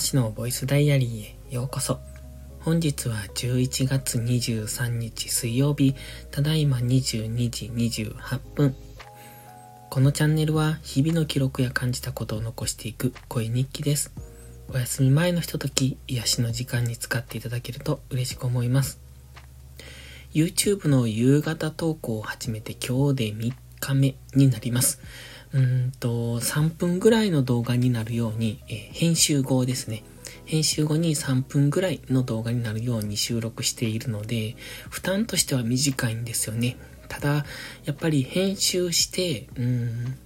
しのボイスダイアリーへようこそ。本日は11月23日水曜日、ただいま22時28分。このチャンネルは日々の記録や感じたことを残していく声日記です。お休み前のひととき、癒しの時間に使っていただけると嬉しく思います。YouTube の夕方投稿を始めて今日で3日目になります。うんと、3分ぐらいの動画になるように、えー、編集後ですね。編集後に3分ぐらいの動画になるように収録しているので、負担としては短いんですよね。ただ、やっぱり編集して、うん、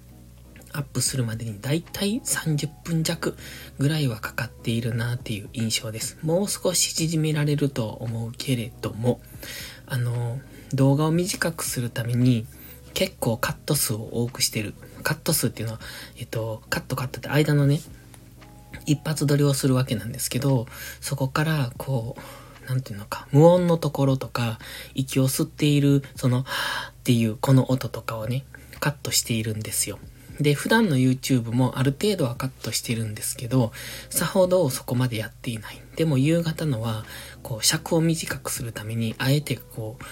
アップするまでにだいたい30分弱ぐらいはかかっているなっていう印象です。もう少し縮められると思うけれども、あの、動画を短くするために結構カット数を多くしてるカット数っていうのは、えっと、カットカットって間のね、一発撮りをするわけなんですけど、そこから、こう、なんていうのか、無音のところとか、息を吸っている、その、っていうこの音とかをね、カットしているんですよ。で、普段の YouTube もある程度はカットしてるんですけど、さほどそこまでやっていない。でも夕方のは、こう、尺を短くするために、あえてこう、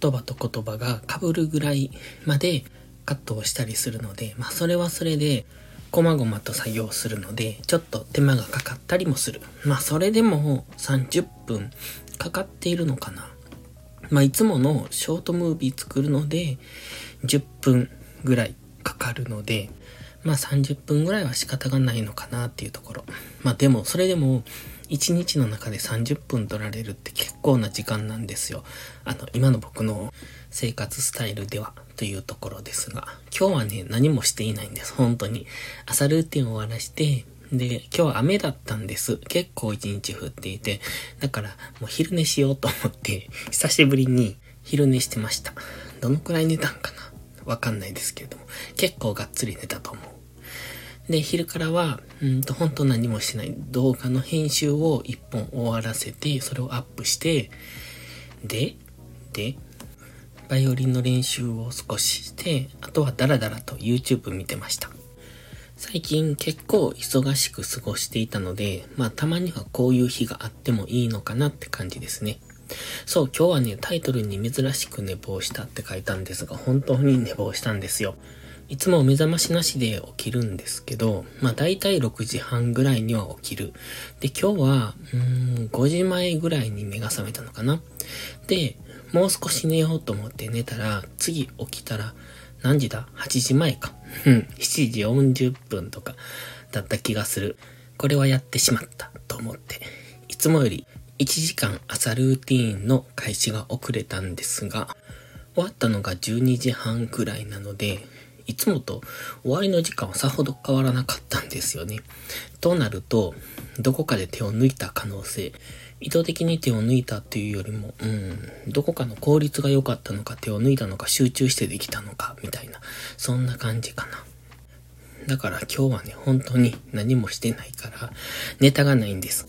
言葉と言葉が被るぐらいまでカットをしたりするので、まあそれはそれで、細々と作業するので、ちょっと手間がかかったりもする。まあそれでも30分かかっているのかな。まあいつものショートムービー作るので、10分ぐらいかかるので、まあ30分ぐらいは仕方がないのかなっていうところ。まあでも、それでも、1日の中で30分取られるって結構な時間なんですよ。あの、今の僕の生活スタイルではというところですが、今日はね、何もしていないんです。本当に。朝ルーティンを終わらして、で、今日は雨だったんです。結構一日降っていて、だからもう昼寝しようと思って、久しぶりに昼寝してました。どのくらい寝たんかな？わかんないですけれども、結構がっつり寝たと思う。で、昼からは、うんと、本当何もしてない動画の編集を一本終わらせて、それをアップして、で、で、バイオリンの練習を少しして、あとはダラダラと YouTube 見てました。最近結構忙しく過ごしていたので、まあたまにはこういう日があってもいいのかなって感じですね。そう、今日はね、タイトルに珍しく寝坊したって書いたんですが、本当に寝坊したんですよ。いつも目覚ましなしで起きるんですけど、まあ大体6時半ぐらいには起きる。で、今日は、うん、5時前ぐらいに目が覚めたのかな。で、もう少し寝ようと思って寝たら、次起きたら、何時だ ?8 時前か。うん、7時40分とかだった気がする。これはやってしまったと思って、いつもより1時間朝ルーティーンの開始が遅れたんですが、終わったのが12時半くらいなので、いつもと終わりの時間はさほど変わらなかったんですよね。となると、どこかで手を抜いた可能性、意図的に手を抜いたっていうよりも、うん、どこかの効率が良かったのか、手を抜いたのか、集中してできたのか、みたいな、そんな感じかな。だから今日はね、本当に何もしてないから、ネタがないんです。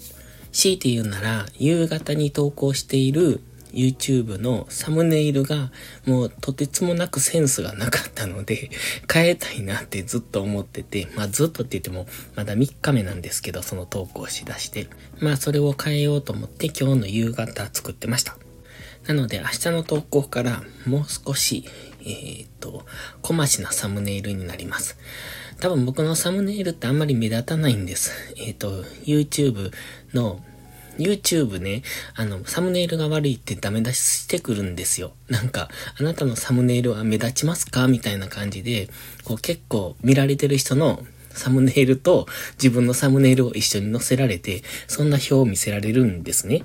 強いて言うなら、夕方に投稿している YouTube のサムネイルがもうとてつもなくセンスがなかったので変えたいなってずっと思ってて、まあずっとって言ってもまだ3日目なんですけど、その投稿しだして、まあそれを変えようと思って今日の夕方作ってました。なので明日の投稿からもう少し、えー、っと、小増しなサムネイルになります。多分僕のサムネイルってあんまり目立たないんです。えー、っと、YouTube の YouTube ね、あの、サムネイルが悪いってダメ出ししてくるんですよ。なんか、あなたのサムネイルは目立ちますか？みたいな感じで、こう結構見られてる人のサムネイルと自分のサムネイルを一緒に載せられて、そんな表を見せられるんですね。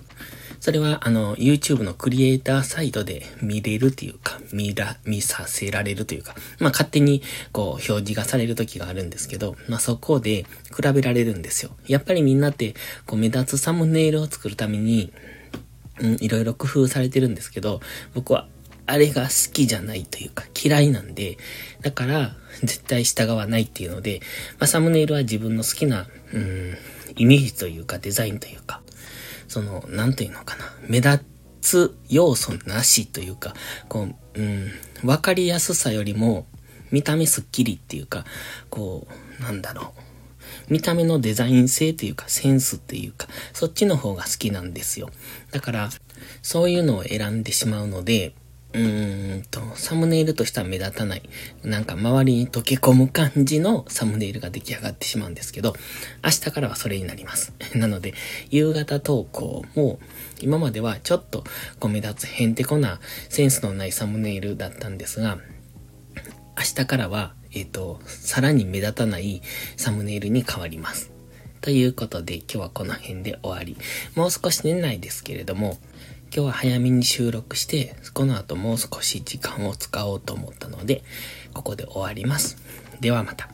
それは、あの、YouTube のクリエイターサイトで見れるというか、見ら、見させられるというか、まあ、勝手に、こう、表示がされる時があるんですけど、まあ、そこで比べられるんですよ。やっぱりみんなって、こう、目立つサムネイルを作るために、うん、いろいろ工夫されてるんですけど、僕は、あれが好きじゃないというか嫌いなんで、だから絶対従わないっていうので、まあ、サムネイルは自分の好きな、うん、イメージというかデザインというか、その、なんていうのかな、目立つ要素なしというか、こう、うん、わかりやすさよりも、見た目すっきりっていうか、こう、なんだろう。見た目のデザイン性というかセンスっていうか、そっちの方が好きなんですよ。だから、そういうのを選んでしまうので、うーんと、サムネイルとしては目立たない。なんか周りに溶け込む感じのサムネイルが出来上がってしまうんですけど、明日からはそれになります。なので、夕方投稿も、今まではちょっと目立つへんてこなセンスのないサムネイルだったんですが、明日からは、えっ、ー、と、さらに目立たないサムネイルに変わります。ということで、今日はこの辺で終わり。もう少し寝ないですけれども、今日は早めに収録して、この後もう少し時間を使おうと思ったので、ここで終わります。ではまた。